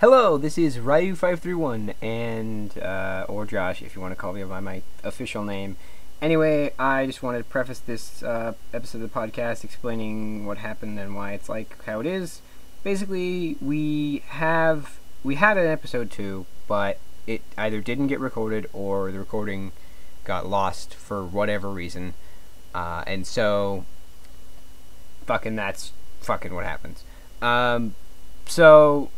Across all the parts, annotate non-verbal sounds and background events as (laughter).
Hello, this is Ryu531, and, uh, or Josh, if you want to call me by my official name. Anyway, I just wanted to preface this uh, episode of the podcast explaining what happened and why it's like how it is. Basically, we have, we had an episode two, but it either didn't get recorded or the recording got lost for whatever reason. Uh, and so, fucking that's fucking what happens. Um, so,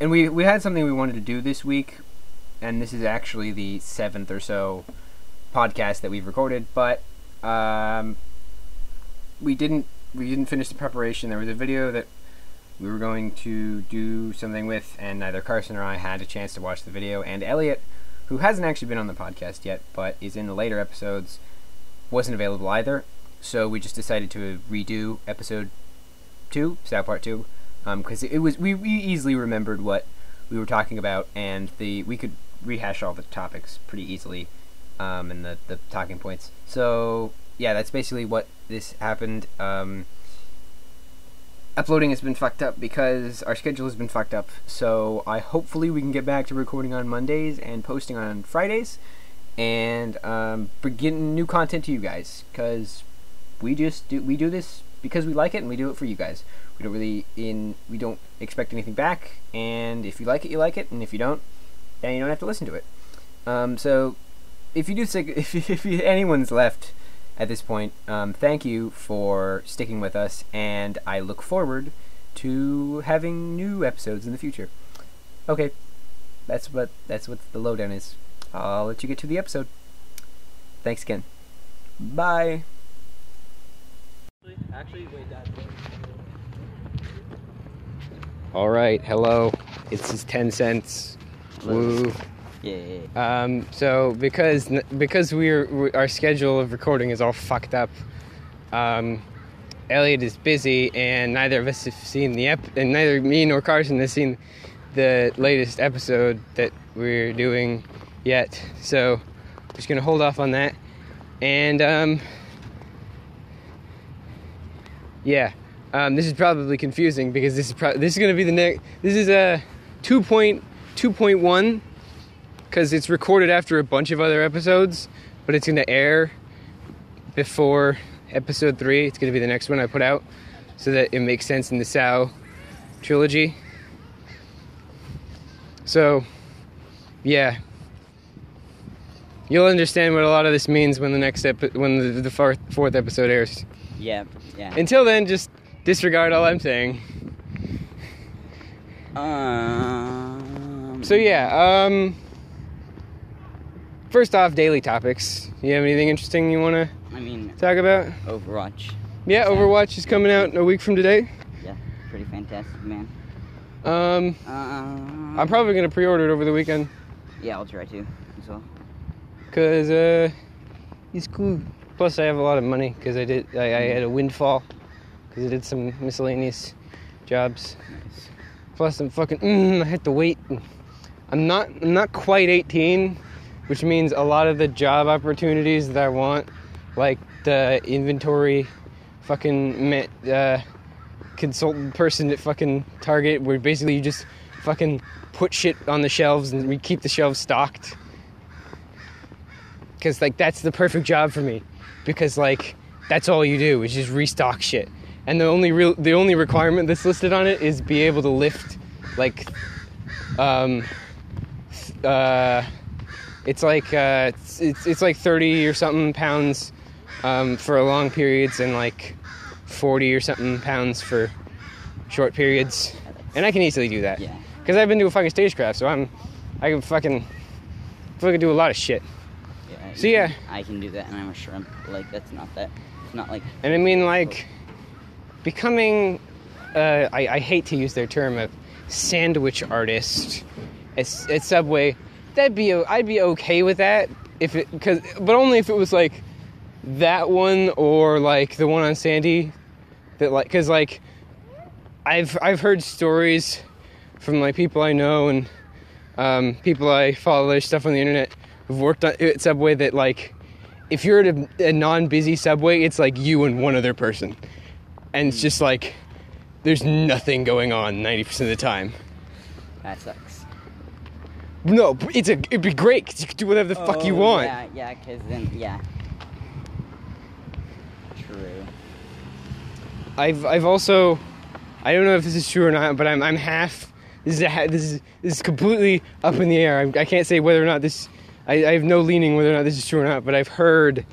and we we had something we wanted to do this week, and this is actually the seventh or so podcast that we've recorded, but um, we didn't we didn't finish the preparation. There was a video that we were going to do something with, and neither Carson or I had a chance to watch the video. And Elliot, who hasn't actually been on the podcast yet, but is in the later episodes, wasn't available either. So we just decided to redo episode two, SAO Part two, because it, it was we, we easily remembered what we were talking about, and the we could rehash all the topics pretty easily, um, and the the talking points. So yeah, that's basically what this happened. Um, uploading has been fucked up because our schedule has been fucked up. So I hopefully we can get back to recording on Mondays and posting on Fridays, and um, new content to you guys because we just do we do this because we like it and we do it for you guys. We don't really in we don't expect anything back, and if you like it, you like it, and if you don't, then you don't have to listen to it. Um, so if you do stick, (laughs) if if you, anyone's left at this point, um, thank you for sticking with us, and I look forward to having new episodes in the future. Okay, that's what that's what the lowdown is. I'll let you get to the episode. Thanks again. Bye. Actually, wait, Dad. All right, hello. It's just ten cents. Woo. Yeah. Um, so because because we're we, our schedule of recording is all fucked up, um, Elliot is busy, and neither of us have seen the ep- and neither me nor Carson has seen the latest episode that we're doing yet. So we're just gonna hold off on that, and um, yeah. Um, this is probably confusing because this is pro- this is going to be the next. This is a 2.2.1 because it's recorded after a bunch of other episodes, but it's going to air before episode three. It's going to be the next one I put out, so that it makes sense in the SAO trilogy. So, yeah, you'll understand what a lot of this means when the next epi- when the, the fourth episode airs. Yeah. Yeah. Until then, just disregard all I'm saying. um. So yeah, um first off, daily topics. You have anything interesting you want to I mean, talk about? Overwatch. Yeah, Overwatch is coming out a week from today. Yeah. Pretty fantastic, man. Um Um. I'm probably going to pre-order it over the weekend Yeah, I'll try to as well. cuz uh it's cool. Plus I have a lot of money cuz I did I, I had a windfall cuz I did some miscellaneous jobs. Plus I'm fucking mm, I had to wait. I'm not I'm not quite 18, which means a lot of the job opportunities that I want, like the inventory, fucking uh, consultant person at fucking Target, where basically you just fucking put shit on the shelves and we keep the shelves stocked. Cause like that's the perfect job for me, because like that's all you do is just restock shit. And the only real the only requirement that's listed on it is be able to lift like um uh it's like uh it's it's, it's like 30 or something pounds um for long periods and like 40 or something pounds for short periods. And I can easily do that. Yeah. Cuz I've been doing fucking stagecraft, so I'm I can fucking fucking do a lot of shit. Yeah. So, yeah. I can do that, and I'm a shrimp. Like that's not that. It's not like. And I mean, like, becoming, uh, I, I hate to use their term of sandwich artist at, at Subway. That'd be, I'd be okay with that if it, cause, but only if it was like that one or like the one on Sandy. That like, cause like, I've I've heard stories from like people I know and um, people I follow their stuff on the internet who've worked on, at Subway that like if you're at a, a non-busy subway, it's like you and one other person, and it's just like there's nothing going on 90% of the time. That sucks. No, it's a it'd be great because you could do whatever the fuck you Oh, want. Yeah, yeah, because then, yeah. True. I've I've also I don't know if this is true or not, but I'm I'm half. This is a, this is this is completely up in the air. I'm, I can't say whether or not this. I, I have no leaning whether or not this is true or not, but I've heard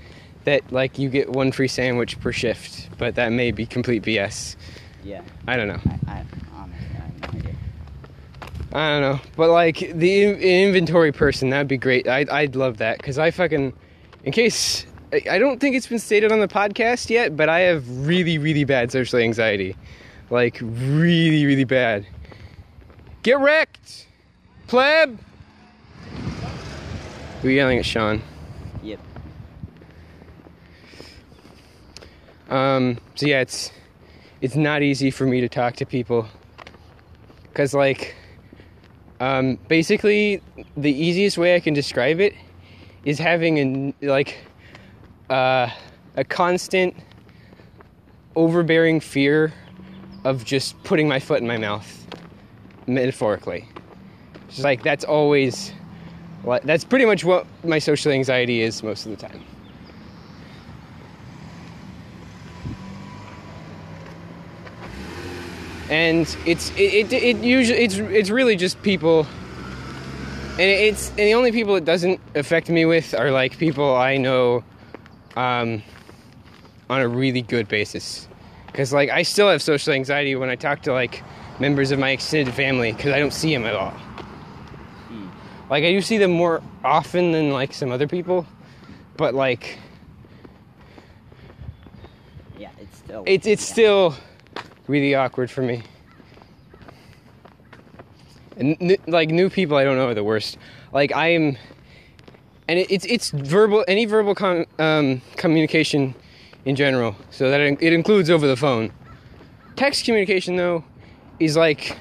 that like you get one free sandwich per shift, but that may be complete BS. Yeah. I don't know. I, I honestly, I have no idea. I don't know, but like the in- inventory person, that'd be great. I'd I'd love that because I fucking, in case I, I don't think it's been stated on the podcast yet, but I have really really bad social anxiety, like really really bad. Get wrecked, pleb. Who are you yelling at Sean? Yep. Um, so yeah, it's it's not easy for me to talk to people because like um, basically the easiest way I can describe it is having an like uh, a constant overbearing fear of just putting my foot in my mouth metaphorically. It's like that's always that's pretty much what my social anxiety is most of the time. and it's it, it, it usually it's it's really just people and it's and the only people it doesn't affect me with are like people I know um, on a really good basis because like I still have social anxiety when I talk to like members of my extended family because I don't see them at all. Like I do see them more often than like some other people but like Yeah, it's still. it's it's yeah. still really awkward for me. And n- like new people, I don't know are the worst. Like I am, and it, it's it's verbal any verbal com- um, communication in general. So that it, it includes over the phone. Text communication though is like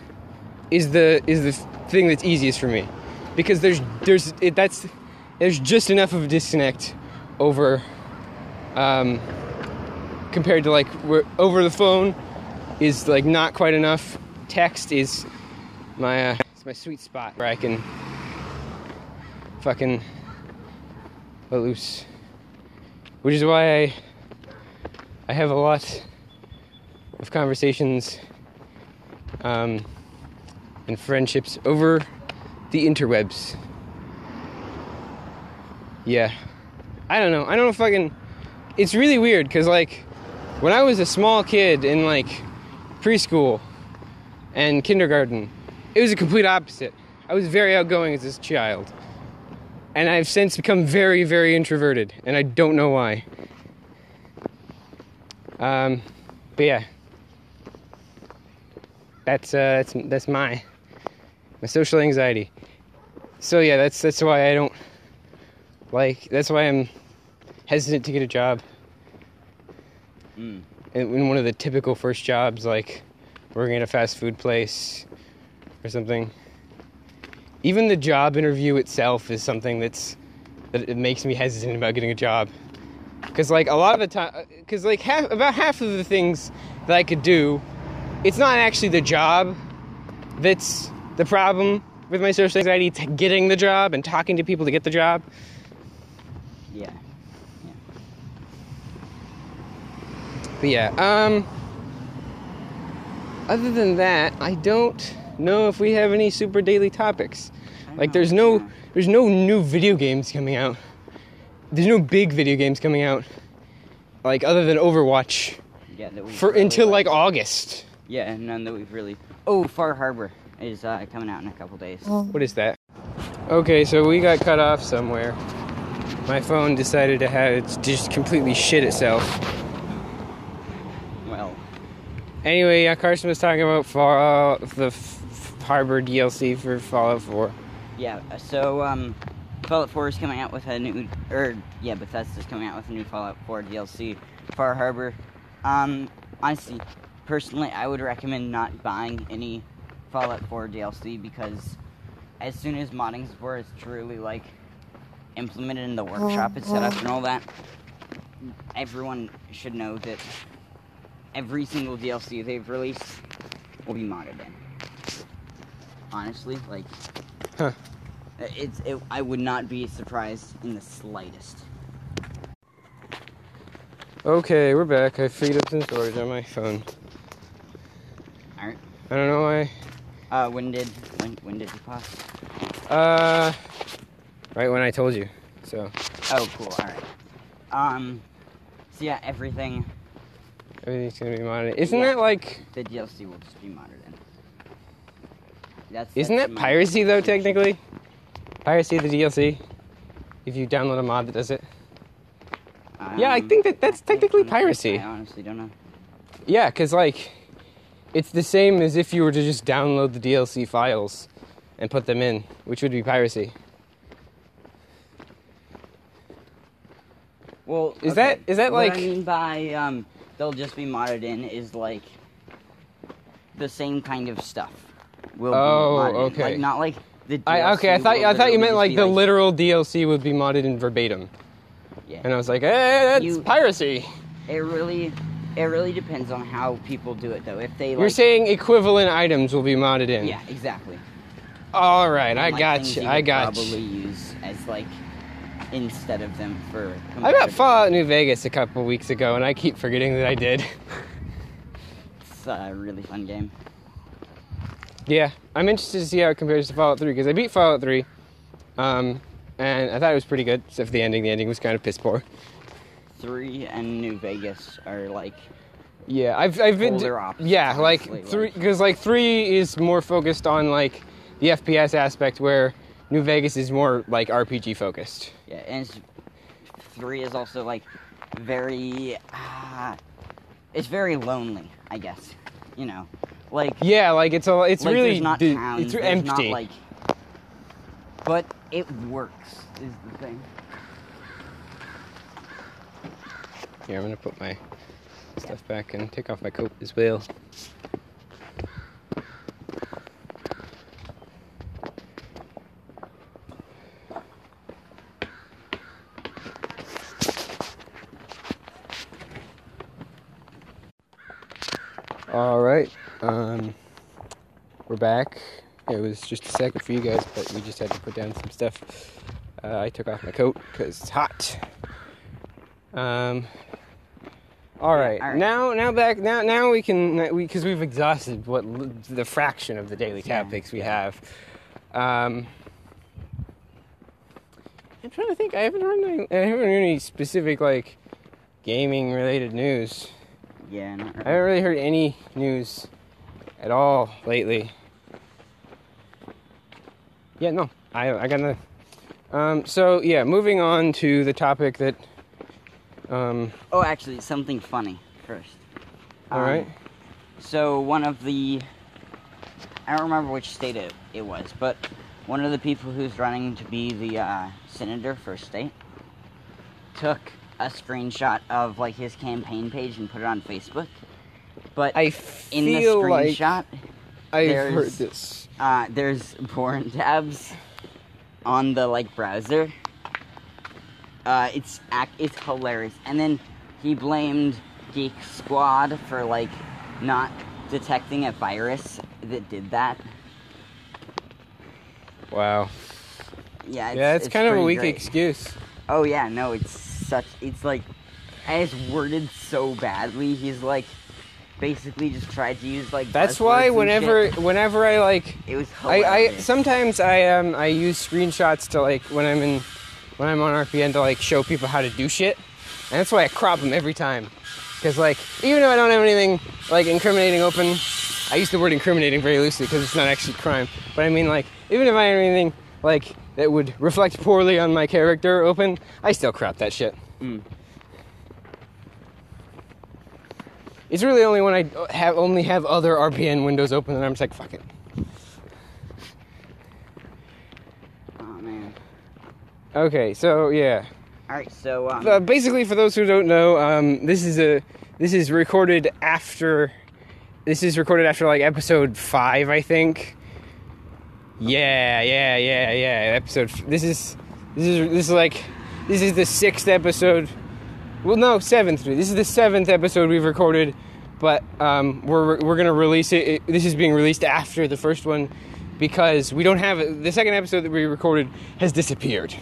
is the is the thing that's easiest for me because there's there's it, that's there's just enough of a disconnect over um, compared to like over the phone is like not quite enough. Text is my uh, it's my sweet spot where I can fucking let loose, which is why I I have a lot of conversations um, and friendships over the interwebs. Yeah, I don't know. I don't know if I can. It's really weird because like when I was a small kid in like preschool and kindergarten, it was a complete opposite. I was very outgoing as a child. And I've since become very, very introverted, and I don't know why. Um, but yeah, that's uh, that's that's my my social anxiety. So yeah, that's that's why I don't like. That's why I'm hesitant to get a job Mm. in in one of the typical first jobs, like working at a fast food place or something. Even the job interview itself is something that's that it makes me hesitant about getting a job. Cause like a lot of the time, cause like half about half of the things that I could do, it's not actually the job that's the problem with my social anxiety. Getting the job and talking to people to get the job. Yeah. But yeah, um other than that, I don't know if we have any super daily topics. Like there's no yeah. there's no new video games coming out. There's no big video games coming out. Like other than Overwatch Yeah, that we for really until like. like August. Yeah, and none that we've really. Oh, Far Harbor is uh, coming out in a couple days. What is that? Okay, so we got cut off somewhere. My phone decided to have it just completely shit itself. Well, Anyway, yeah, Carson was talking about Fallout, the F- Harbor DLC for Fallout 4. yeah. So um, Fallout 4 is coming out with a new, or yeah, Bethesda's coming out with a new Fallout 4 DLC, Far Harbor. Um, honestly, personally, I would recommend not buying any Fallout 4 DLC because as soon as modding support is truly like implemented in the workshop, it's set up and all that, everyone should know that every single DLC they've released will be modded in. Honestly, like, Huh. it's it, I would not be surprised in the slightest. Okay, we're back. I freed up some storage on my phone. Alright. I don't know why. Uh, when did when when did you pass? Uh, right when I told you. So Oh, cool. All right. Um. So yeah, everything. everything's gonna be modded. Isn't Yeah. that like? The DLC will just be modded in. That's. Isn't that piracy though? Technically, piracy the DLC. If you download a mod that does it. Yeah, I Um, think that that's technically honestly, piracy. I honestly don't know. Yeah, cause like, it's the same as if you were to just download the DLC files and put them in, which would be piracy. Well, Is okay, that- is that what like- I mean by um, they'll just be modded in is like the same kind of stuff. Will Oh, be modded in. okay. Like not like the. DLC I okay. I thought I thought you meant like the literal DLC would be modded in verbatim, Yeah. and I was like, eh, that's You- piracy. It really, it really depends on how people do it though. If they like, You're saying equivalent items will be modded in. yeah, exactly. All right, I like, got you. I got Probably you. use as like instead of them for. I got Fallout New Vegas a couple weeks ago, and I keep forgetting that I did. (laughs) It's a really fun game. yeah, I'm interested to see how it compares to Fallout 3 because I beat Fallout 3, um, and I thought it was pretty good, except for the ending. The ending was kind of piss poor. Three and New Vegas are like Yeah, I've I've been yeah like three because like three is more focused on like the FPS aspect where New Vegas is more like RPG focused. yeah, and it's, three is also like very. Uh, it's very lonely, I guess. You know, like Yeah, like it's a it's like really not d- towns, it's empty. Not, like, but it works is the thing. Here, I'm gonna put my stuff back and take off my coat as well. All right, um, we're back. It was just a second for you guys, but we just had to put down some stuff. Uh, I took off my coat because it's hot. Um. All right. all right. Now, now back. Now, now we can we because we've exhausted what the fraction of the daily Yeah, topics we have. Um. I'm trying to think. I haven't heard any, I haven't heard any specific like gaming related news. Yeah, not I haven't really heard any news at all lately. Yeah, no, I I got nothing. Um, so yeah, moving on to the topic that. Um, Oh, actually, something funny first. all Um, right. So one of the, I don't remember which state it, it was, but one of the people who's running to be the uh, senator for state took a screenshot of like his campaign page and put it on Facebook. But I in the feel like screenshot, I've heard this. uh, there's (laughs) porn tabs on the like browser. Uh, it's it's hilarious. And then he blamed Geek Squad for like not detecting a virus that did that. Wow. Yeah, it's, yeah, it's, kind of a weak great. excuse. Oh yeah, no, it's such. It's like, it's worded so badly. He's like, basically just tried to use like. That's why whenever whenever I like it was Hilarious. I, I sometimes I um I use screenshots to like when I'm in when I'm on RPN to like show people how to do shit, and that's why I crop them every time, because like even though I don't have anything like incriminating open, I use the word incriminating very loosely because it's not actually crime, but I mean like even if I have anything like that would reflect poorly on my character open, I still crop that shit. Mm. It's really only when I have only have other RPN windows open that I'm just like fuck it. Oh man. Okay, so yeah. All right, so um, Uh, basically, for those who don't know, um, this is a this is recorded after this is recorded after like episode five, I think. Yeah, yeah, yeah, yeah. Episode. f- This is this is this is like this is the sixth episode. Well, no, seventh. This is the seventh episode we've recorded, but um, we're we're gonna release it. it. This is being released after the first one because we don't have the second episode that we recorded has disappeared.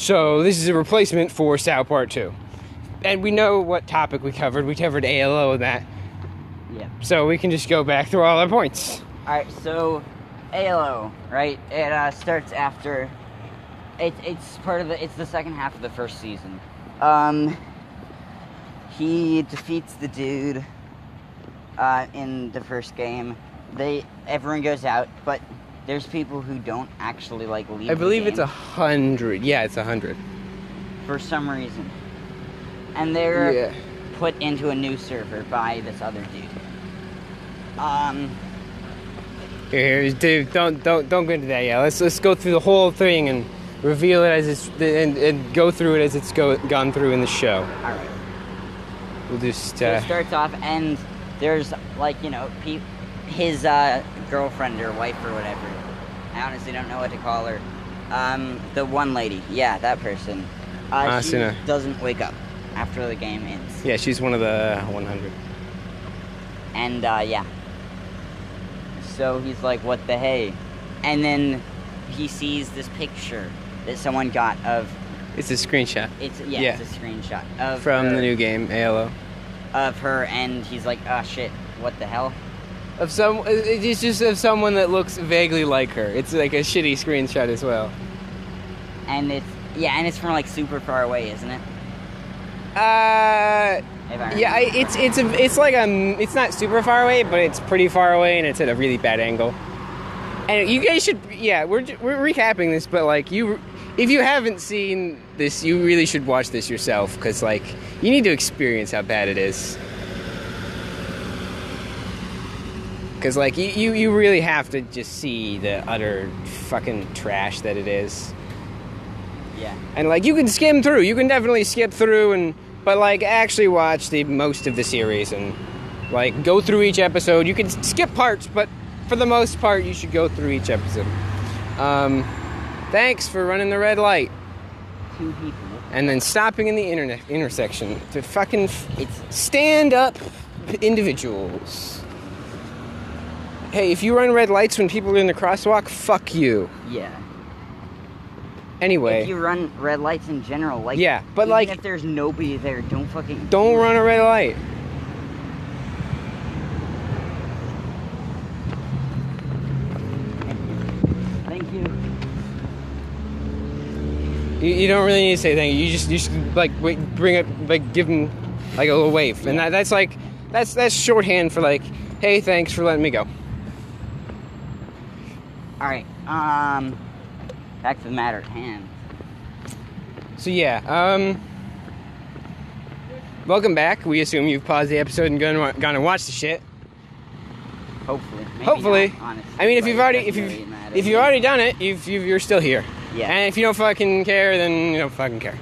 So this is a replacement for SAO Part Two, and we know what topic we covered. We covered ALO and that, Yeah. so we can just go back through all our points. Alright, so ALO, right? It uh, starts after. It, it's part of the. It's the second half of the first season. Um, he defeats the dude uh, in the first game. They everyone goes out, but there's people who don't actually like leave. I believe it's a hundred. Yeah, it's a hundred. for some reason, and they're Yeah. put into a new server by this other dude. Um. Here, dude, don't don't don't go into that yet. Let's let's go through the whole thing and reveal it as it's and, and go through it as it's go, gone through in the show. All right. We'll just So uh, it starts off, and there's like you know, pe- his uh, girlfriend or wife or whatever. I honestly don't know what to call her. Um, the one lady, yeah, that person. Uh, she Asuna. doesn't wake up after the game ends, yeah, she's one of the 100. and uh, yeah. So he's like, "What the hey?" And then he sees this picture that someone got of It's a screenshot it's yeah, Yeah. it's a screenshot of from her, the new game ALO. of her, and he's like, "Ah, shit, what the hell?" Of some, it's just of someone that looks vaguely like her. It's like a shitty screenshot as well. And it's yeah, and it's from like super far away, isn't it? Uh, yeah, I, it's it's a, it's like um, it's not super far away, but it's pretty far away, and it's at a really bad angle. And you guys should, yeah, we're we're recapping this, but like you, if you haven't seen this, you really should watch this yourself, because like you need to experience how bad it is. Because like you, you you really have to just see the utter fucking trash that it is. yeah, And like you can skim through, you can definitely skip through and but like actually watch the most of the series and like go through each episode. You can skip parts, but for the most part you should go through each episode. Um thanks for running the red light two people. and then stopping in the internet intersection to fucking f- It's stand up individuals. Hey, if you run red lights when people are in the crosswalk, fuck you. yeah. Anyway, If you run red lights in general, like Yeah, but, like- if there's nobody there, don't fucking don't run a red light. Thank you. You, you don't really need to say thank you. You just you just like wait, bring it like give them like a little wave, and that, that's like that's that's shorthand for like hey thanks for letting me go. All right. Um, back to the matter at hand. So yeah, um, welcome back. We assume you've paused the episode and gone gone and watched the shit. Hopefully. Maybe Hopefully. not, honestly, I mean, if you've already if you've if you've already done it, you've, you've you're still here. Yeah. And if you don't fucking care, then you don't fucking care.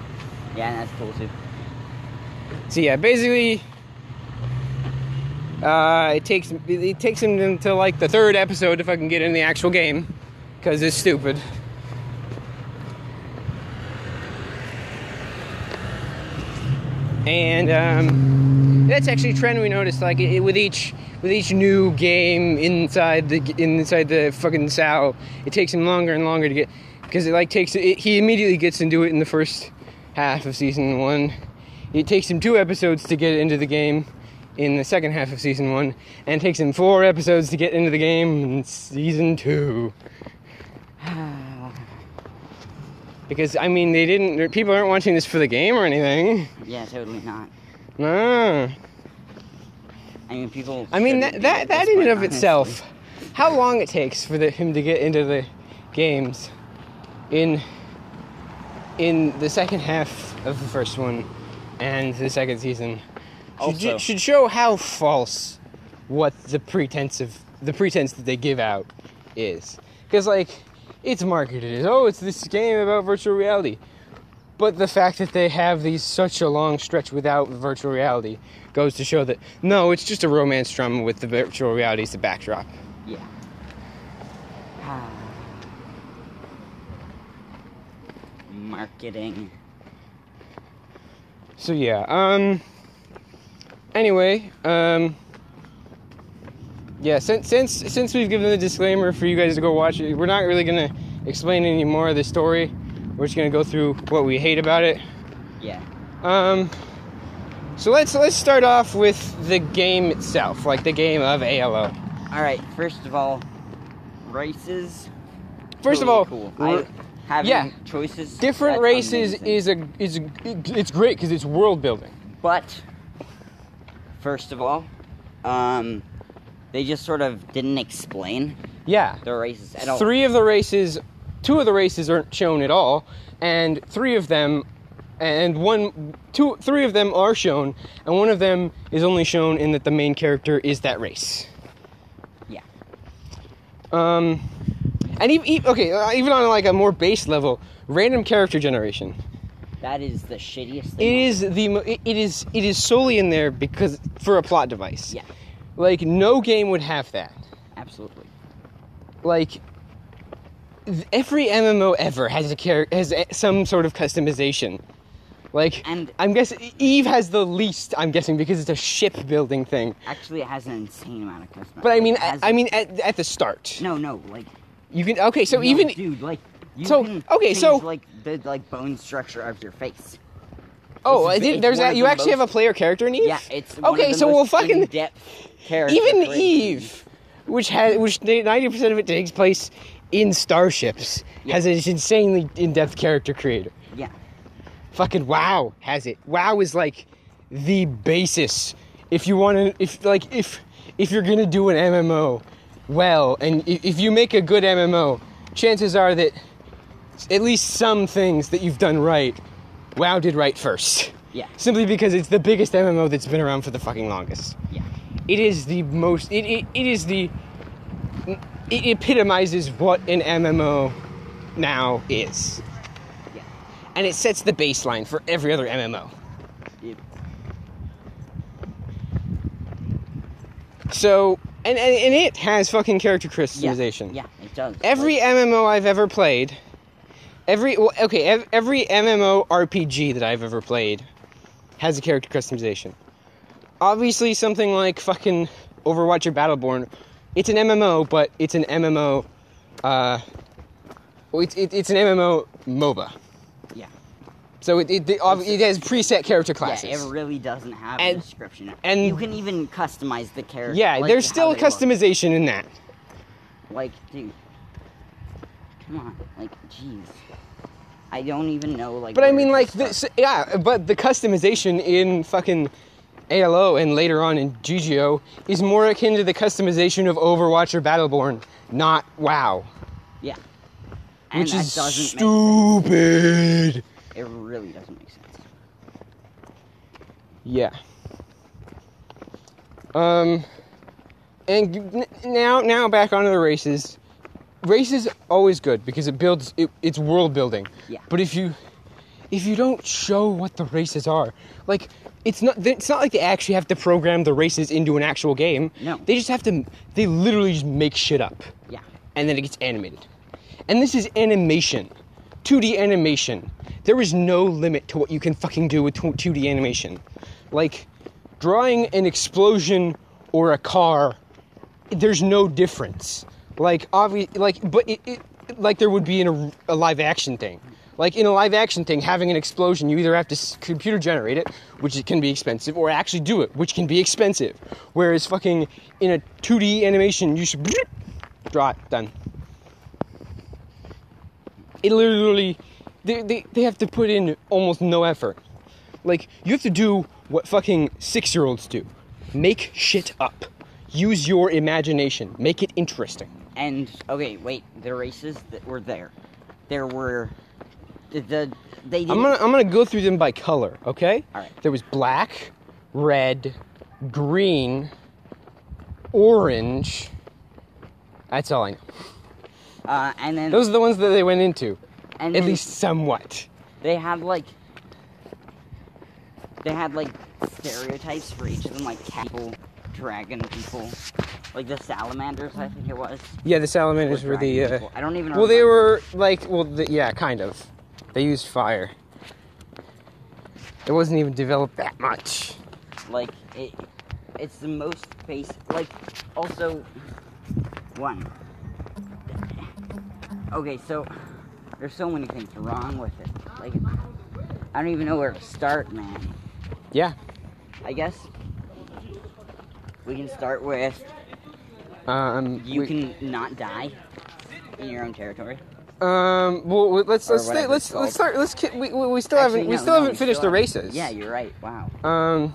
yeah, that's cool too. So yeah, basically, uh, it takes it takes him until like the third episode if I can get in the actual game, because it's stupid. And um, that's actually a trend we noticed. Like it, with each with each new game inside the inside the fucking SAO, it takes him longer and longer to get because it like takes it, he immediately gets into it in the first half of season one. It takes him two episodes to get into the game in the second half of season one, and it takes him four episodes to get into the game in season two. (sighs) Because I mean, they didn't. People aren't watching this for the game or anything. Yeah, totally not. No. I mean, people. I mean that that that in and of honestly. itself, how long it takes for the, him to get into the games in in the second half of the first one and the second season Also- should show how false what the pretense of the pretense that they give out is because like it's marketed as oh it's this game about virtual reality but the fact that they have these such a long stretch without virtual reality goes to show that no, it's just a romance drama with the virtual reality as the backdrop. Yeah. Marketing. So yeah, um anyway, um yeah, since since since we've given the disclaimer for you guys to go watch it, we're not really gonna explain any more of the story. We're just gonna go through what we hate about it. Yeah. Um, so let's let's start off with the game itself, like the game of ALO. All right. First of all, races. First of all, cool. I, having yeah, choices. different races amazing. is a is a, it's great because it's world building. But first of all, um, they just sort of didn't explain Yeah, the races at all. three of the races, two of the races aren't shown at all, and three of them, and one, two, three of them are shown, and one of them is only shown in that the main character is that race. Yeah. Um, and even, okay, uh, even on like a more base level, random character generation. That is the shittiest It thing. is the mo- it it is it is solely in there because for a plot device. Yeah. Like no game would have that. Absolutely. like every MMO ever has a char- has a- some sort of customization. Like And- I'm guessing Eve has the least. I'm guessing because it's a ship building thing. Actually, it has an insane amount of custom. But I mean, I, I mean at, at the start. no, no, like You can okay. So no, even dude, like you So, okay, so- like the like bone structure of your face. oh, This I is- did, it's there's that. You the actually have a player character in Eve. Yeah, it's okay. So we'll fucking in-depth character even. Eve, which has which ninety percent of it takes place in starships, Yeah. has an insanely in-depth character creator. Yeah, fucking WoW has it. WoW is like the basis. If you want to, if like if if you're gonna do an MMO well, and if you make a good MMO, chances are that at least some things that you've done right, WoW did right first. yeah, Simply because it's the biggest MMO that's been around for the fucking longest. yeah. It is the most. It it, it is the. It epitomizes what an MMO now is Yeah. and it sets the baseline for every other MMO. It- So, and, and, and it has fucking character yeah, customization. Yeah, it does. Every Like, MMO I've ever played, every well, okay, ev- every MMO RPG that I've ever played has a character customization. Obviously, something like fucking Overwatch or Battleborn, it's an MMO, but it's an MMO. Uh, well, it's it, it's an MMO MOBA. yeah, So it it, it, it has preset character classes. yeah. It really doesn't have And- a description. and- you can even customize the character. Yeah, like, there's still look. customization in that. Like, dude, come on, like, jeez. I don't even know, like. But I mean, like, this, yeah, but the customization in fucking ALO and later on in GGO is more akin to the customization of Overwatch or Battleborn, not WoW, Yeah. And which is stupid. It really doesn't make sense. Yeah. Um, and now, now back onto the races. Races always good because it builds. It, it's world building. Yeah. But if you, if you don't show what the races are, like it's not. It's not like they actually have to program the races into an actual game. No. They just have to. They literally just make shit up, Yeah. and then it gets animated. And this is animation, 2D animation. There is no limit to what you can fucking do with 2D animation. Like drawing an explosion or a car, there's no difference. Like obvious, like but it, it like there would be in a, a live action thing. Like in a live action thing, having an explosion, you either have to computer generate it, which can be expensive, or actually do it, which can be expensive. Whereas fucking in a 2D animation, you should (laughs) draw it done. It literally, they, they, they have to put in almost no effort. Like, you have to do what fucking six year olds do make shit up. Use your imagination, make it interesting. And okay, wait, the races that were there, there were the, the they didn't. I'm gonna, I'm gonna go through them by color, okay? Alright. There was black, red, green, orange. That's all I know. uh, and then Those are the ones that they went into, and at least somewhat. they had like they had like stereotypes for each of them, like people, dragon people, like the salamanders. I think it was. Yeah, the salamanders were the. Uh, people. I don't even. Know. Well, they were like, well, the, yeah, kind of. They used fire. It wasn't even developed that much. like it. it's the most basic. Like, also, one. Okay, so there's so many things wrong with it. Like, I don't even know where to start, man. Yeah. I guess we can start with Um, you we- can not die in your own territory. Um. Well, we- let's let's stay, let's let's start. Let's we we, we still Actually, haven't we no, still no, haven't finished the haven't. races. Yeah, you're right. Wow. Um.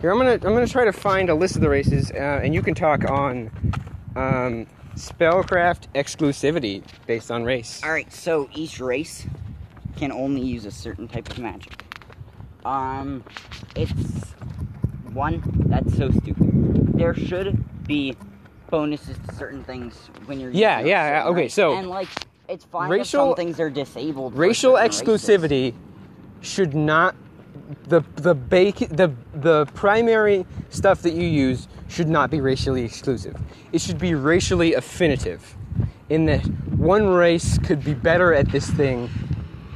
Here I'm gonna I'm gonna try to find a list of the races, uh, and you can talk on, um, spellcraft exclusivity based on race. All right, so each race can only use a certain type of magic. Um, it's one that's so stupid. There should be bonuses to certain things when you're Yeah, using yeah, yeah, okay, so and like it's fine racial- some things are disabled. Racial certain races. exclusivity should not the the bake the the primary stuff that you use should not be racially exclusive. It should be racially affinitive, in that one race could be better at this thing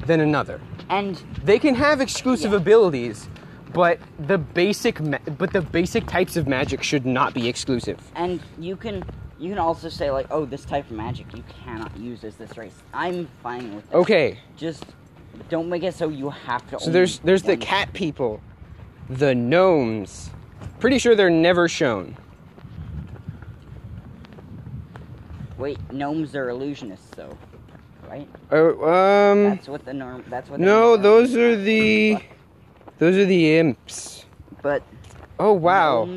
than another. And They can have exclusive Yeah. abilities, but the basic ma- but the basic types of magic should not be exclusive. and you can you can also say like, oh, this type of magic you cannot use as this race. I'm fine with that. Okay, Just don't make it so you have to. so there's there's the cat people, the gnomes. Pretty sure they're never shown. Wait, gnomes are illusionists, though, right? Oh, um, That's what the norm. That's what. no, are. those are the those are the imps. But Oh wow,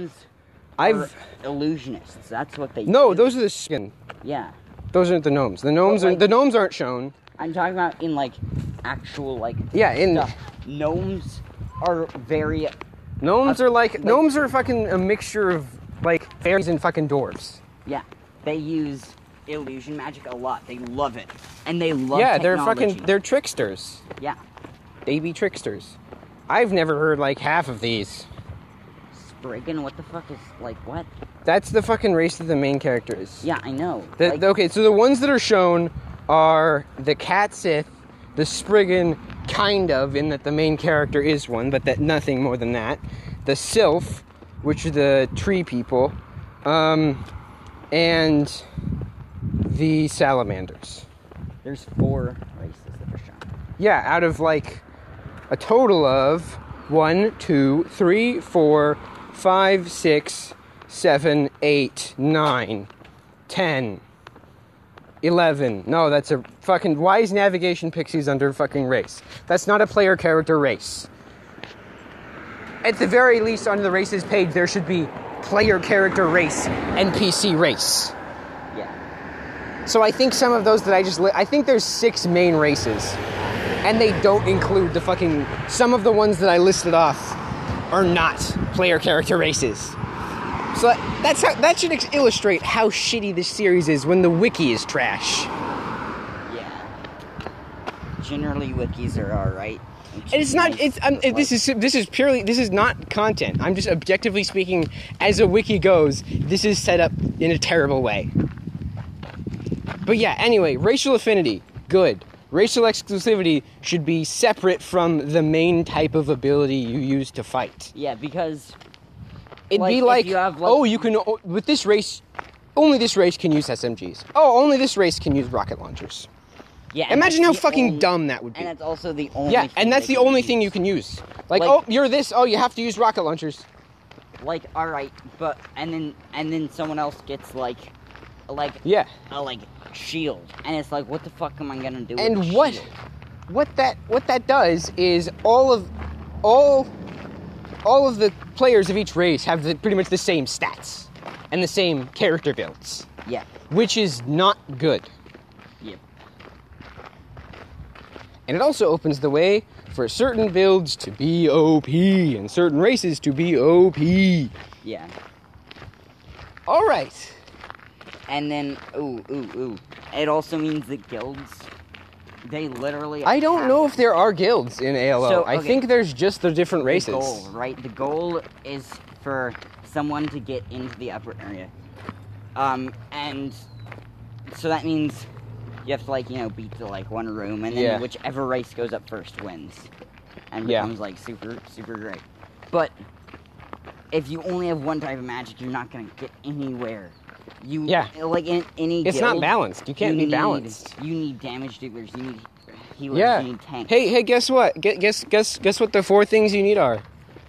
I've illusionists. That's what they. no, do. those are the skin. Yeah, Those aren't the gnomes. The gnomes But, are the gnomes aren't shown. I'm talking about in like actual like Yeah, in stuff. Gnomes are very gnomes Uh, are like like- gnomes are fucking a mixture of like fairies and fucking dwarves. yeah. They use illusion magic a lot. They love it, and they love. yeah, they're fucking they're tricksters. yeah. Baby tricksters. I've never heard like half of these. Spriggan, what the fuck is like what? That's the fucking race that the main character is. Yeah, I know. The, Like, okay, so the ones that are shown are the Cait Sith, the Spriggan, kind of, in that the main character is one, but that nothing more than that. The Sylph, which are the tree people, um, and the Salamanders. There's four races that are shown. Yeah, out of like a total of one, two, three, four, five, six, seven, eight, nine, ten, eleven. No, that's a fucking. Why is navigation pixies under fucking race? That's not a player character race. At the very least, on the races page, there should be player character race, NPC race. Yeah. So I think some of those that I just li- I think there's six main races, and they don't include the fucking some of the ones that I listed off are not player character races. So that, that's how that should ex- illustrate how shitty this series is when the wiki is trash. Yeah. Generally, wikis are alright. And it's not. It's um, it, this is this is purely this is not content. I'm just objectively speaking, as a wiki goes, this is set up in a terrible way. But yeah, anyway, racial affinity, good. Racial exclusivity should be separate from the main type of ability you use to fight. Yeah, because It'd Like, be like, you have, like- oh, you can oh, with this race, only this race can use SMGs. Oh, only this race can use rocket launchers. yeah. Imagine how fucking only- dumb that would be. And that's also the only. Yeah, thing and that's the only use. thing you can use. Like, Like- oh, you're this. Oh, you have to use rocket launchers. Like, all right, but and then and then someone else gets like, like Yeah. a like shield, and it's like, what the fuck am I gonna do? And what shield? what that what that does is all of all all of the players of each race have the, pretty much the same stats and the same character builds, Yeah. which is not good. Yep. And it also opens the way for certain builds to be OP and certain races to be OP. Yeah. All right. And then, ooh, ooh, ooh. It also means that guilds, they literally. I don't know if there are guilds in ALO. So, I think there's just the different the races. goal, right? The goal is for someone to get into the upper area. Um, and so that means you have to like you know beat the like one room, and then Yeah. whichever race goes up first wins, and Yeah. becomes like super super great. But if you only have one type of magic, you're not gonna get anywhere. You Yeah. like in any. It's not balanced. You can't you be need- balanced. You need damage dealers. You need healers. Yeah. You need tanks. Hey, hey, guess what? Guess, guess, guess what the four things you need are: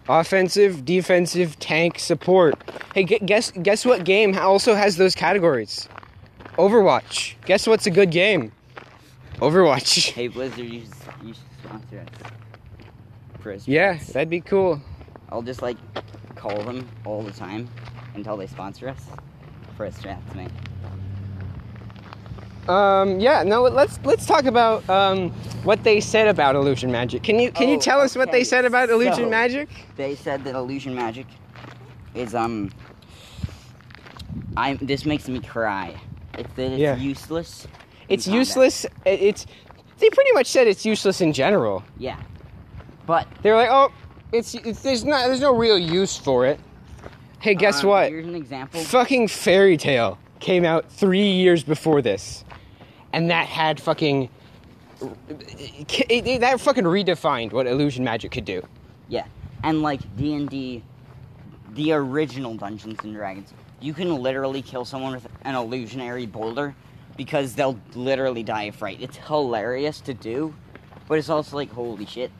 offensive, defensive, tank, support. Hey, guess, guess what game also has those categories? Overwatch. Guess what's a good game? Overwatch. (laughs) Hey Blizzard, you should, you should sponsor us. For Yeah, that'd be cool. I'll just like call them all the time until they sponsor us. Us strats, man. Um, yeah. No, let's let's talk about um, what they said about illusion magic. Can you can you Oh, tell us what they said about illusion so- magic? They said that illusion magic is um. I this makes me cry. It's that it's Yeah. useless. It's useless. It's they pretty much said it's useless in general. Yeah, but They're like, oh, it's, it's there's not there's no real use for it. Hey, guess um, what? Here's an example. Fucking Fairy Tail came out three years before this, and that had fucking it, it- that fucking redefined what illusion magic could do. Yeah, and like D and D, the original Dungeons and Dragons, you can literally kill someone with an illusionary boulder because they'll literally die of fright. It's hilarious to do, but it's also like holy shit.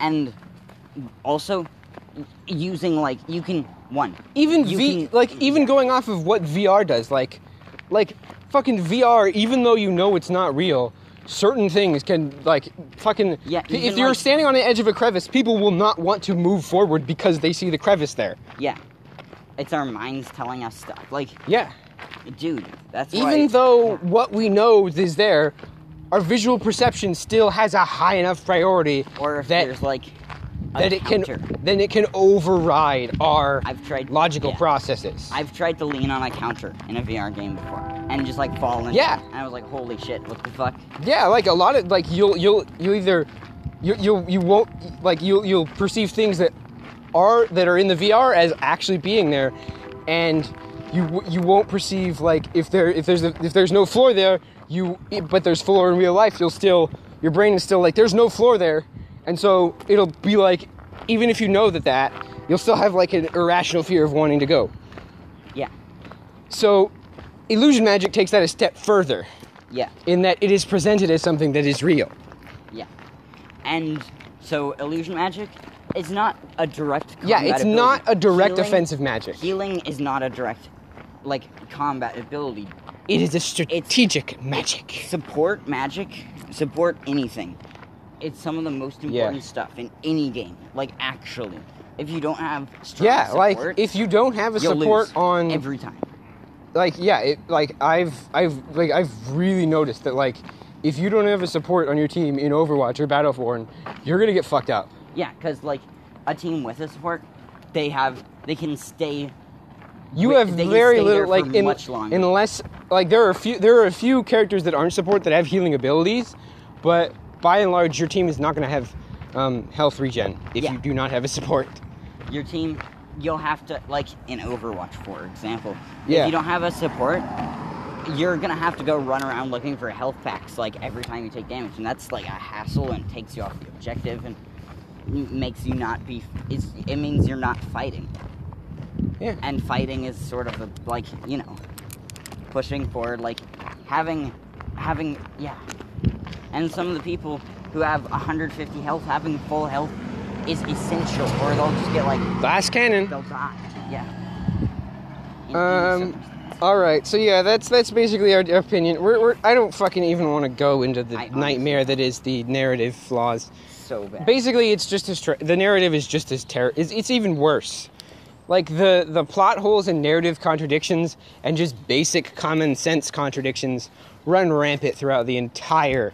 And also using like you can one Even You V, can- like even going off of what VR does, like, like fucking VR. Even though you know it's not real, certain things can like fucking. Yeah, if you're like- standing on the edge of a crevice, people will not want to move forward because they see the crevice there. yeah, it's our minds telling us stuff. Like Yeah. dude, that's Even why, though what we know is there, our visual perception still has a high enough priority or if that there's like that it counter. can then it can override our I've tried logical yeah. processes. I've tried to lean on a counter in a VR game before and just like fall in. Yeah. And I was like, holy shit, what the fuck? yeah, like a lot of like you'll you'll you either you you you won't like you'll you'll perceive things that are that are in the VR as actually being there, and you you won't perceive like if there if there's a, if there's no floor there you but there's floor in real life you'll still your brain is still like there's no floor there, and so it'll be like even if you know that that you'll still have like an irrational fear of wanting to go. Yeah. So illusion magic takes that a step further Yeah. in that it is presented as something that is real. Yeah. And so illusion magic is not a direct Yeah, it's ability. not a direct Healing- offensive magic. Healing is not a direct like combat ability. It is a strategic magic. Support magic, support anything. It's some of the most important stuff in any game. Like actually. If you don't have strong Yeah, like if you don't have a support on every time. like yeah, it like I've I've like I've really noticed that like if you don't have a support on your team in Overwatch or Battleborn, you're gonna get fucked up. Yeah, because like a team with a support, they have they can stay. You have very little like in, unless like there are a few there are a few characters that aren't support that have healing abilities, but by and large your team is not gonna have um, health regen if Yeah. you do not have a support. Your team, you'll have to like in Overwatch, for example. Yeah. If you don't have a support, you're gonna have to go run around looking for health packs like every time you take damage, and that's like a hassle and takes you off the objective and makes you not be. It's, it means you're not fighting, Yeah. and fighting is sort of a, like you know, pushing forward, like having, having yeah. And some of the people who have 150 health, having full health is essential, or they'll just get like Glass cannon. they'll die. Yeah. In- Um. All right, so yeah, that's that's basically our opinion. We're, we're I don't fucking even want to go into the I nightmare that is the narrative flaws. so bad. Basically, it's just as tra- the narrative is just as ter- it's, it's even worse. Like the the plot holes and narrative contradictions and just basic common sense contradictions run rampant throughout the entire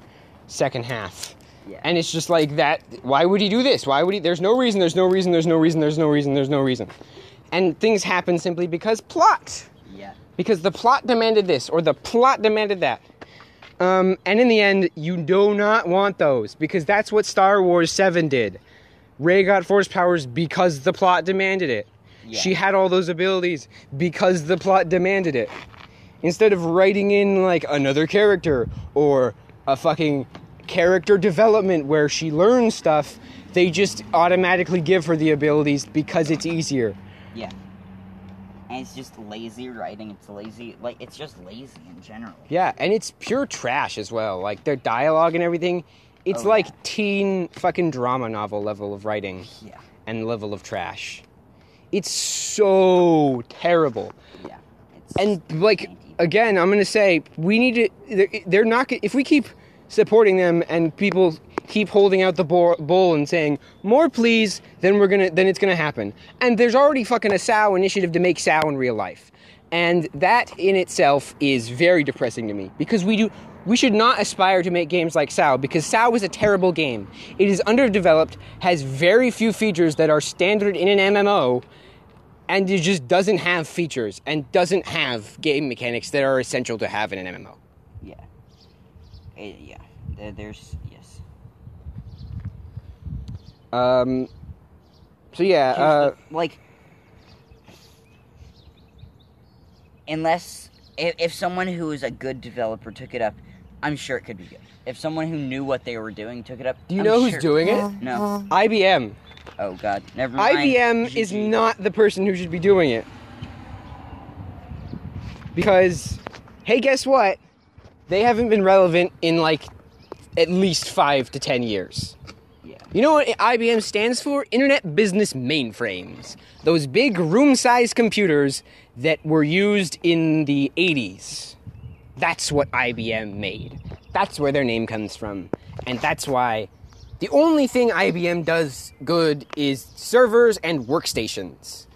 second half. Yeah. And it's just like that. Why would he do this? Why would he? There's no reason. There's no reason. There's no reason. There's no reason. There's no reason. And things happen simply because plot yeah. because the plot demanded this or the plot demanded that. Um, and in the end, you do not want those because that's what Star Wars 7 did. Rey got force powers because the plot demanded it. Yeah. She had all those abilities because the plot demanded it. Instead of writing in like another character or a fucking character development where she learns stuff, they just automatically give her the abilities because it's easier. Yeah. And it's just lazy writing. It's lazy, like it's just lazy in general. Yeah, and it's pure trash as well. Like their dialogue and everything, it's Oh, like yeah. teen fucking drama novel level of writing Yeah. and level of trash. It's so terrible. Yeah. It's And like again, I'm gonna say we need to. They're, they're not. If we keep supporting them and people keep holding out the bowl, and saying more, please, then we're gonna. Then it's gonna happen. And there's already fucking a SAO initiative to make SAO in real life, and that in itself is very depressing to me because we do. We should not aspire to make games like SAO because SAO is a terrible game. It is underdeveloped, has very few features that are standard in an MMO, and it just doesn't have features and doesn't have game mechanics that are essential to have in an MMO. Yeah. Eh, yeah. There's yes. Um, so yeah, uh, the- like, unless if, if someone who is a good developer took it up, I'm sure it could be good. If someone who knew what they were doing took it up, do you I'm know who's doing it? No. IBM. Oh God, never mind. IBM is not the person who should be doing it. Because, hey, guess what? They haven't been relevant in like at least five to ten years. Yeah. You know what IBM stands for? Internet Business Mainframes. Those big room sized computers that were used in the 80s. That's what IBM made. That's where their name comes from. And that's why the only thing IBM does good is servers and workstations.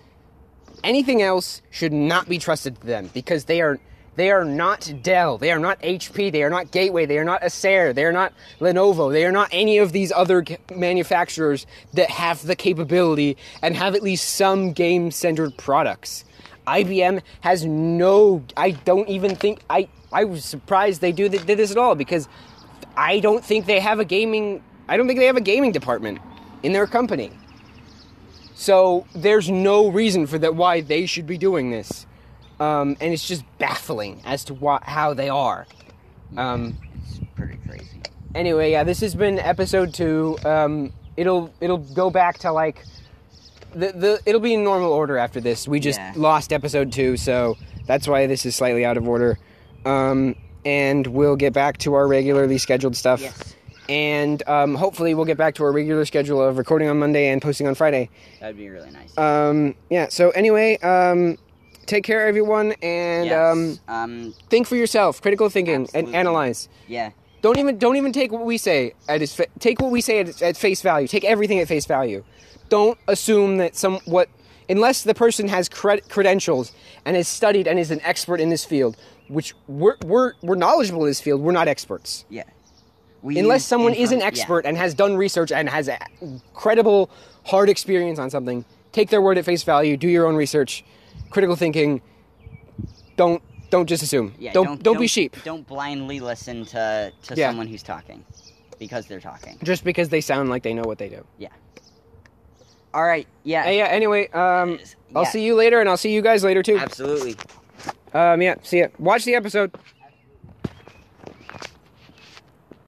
Anything else should not be trusted to them because they are they are not Dell, they are not HP, they are not Gateway, they are not Acer, they are not Lenovo, they are not any of these other manufacturers that have the capability and have at least some game-centered products. IBM has no I don't even think I I was surprised they do did this at all because I don't think they have a gaming I don't think they have a gaming department in their company. So there's no reason for that why they should be doing this, um, and it's just baffling as to why, how they are. Um, It's pretty crazy. anyway, yeah, this has been episode two. Um, it'll it'll go back to like the the it'll be in normal order after this. We just Yeah. lost episode two, so that's why this is slightly out of order. Um, and we'll get back to our regularly scheduled stuff. Yes. And um, hopefully we'll get back to our regular schedule of recording on Monday and posting on Friday. That'd be really nice. Um, yeah. So anyway, um, take care, everyone, and yes. um, um. think for yourself. Critical thinking and analyze. Yeah. Don't even don't even take what we say at its fa- take what we say at, at face value. Take everything at face value. Don't assume that some what unless the person has cred- credentials and has studied and is an expert in this field, which we're we're we're knowledgeable in this field. We're not experts. Yeah. We Unless someone is an inform- yeah. expert and has done research and has a credible, hard experience on something, take their word at face value. Do your own research, critical thinking. Don't don't just assume. Yeah, don't, don't be sheep Don't blindly listen to to Yeah. someone who's talking because they're talking. just because they sound like they know what they do. Yeah. All right. Yeah. Hey, yeah. Anyway, um, I'll see you later, and I'll see you guys later too. Absolutely. Um, yeah. See ya. Watch the episode.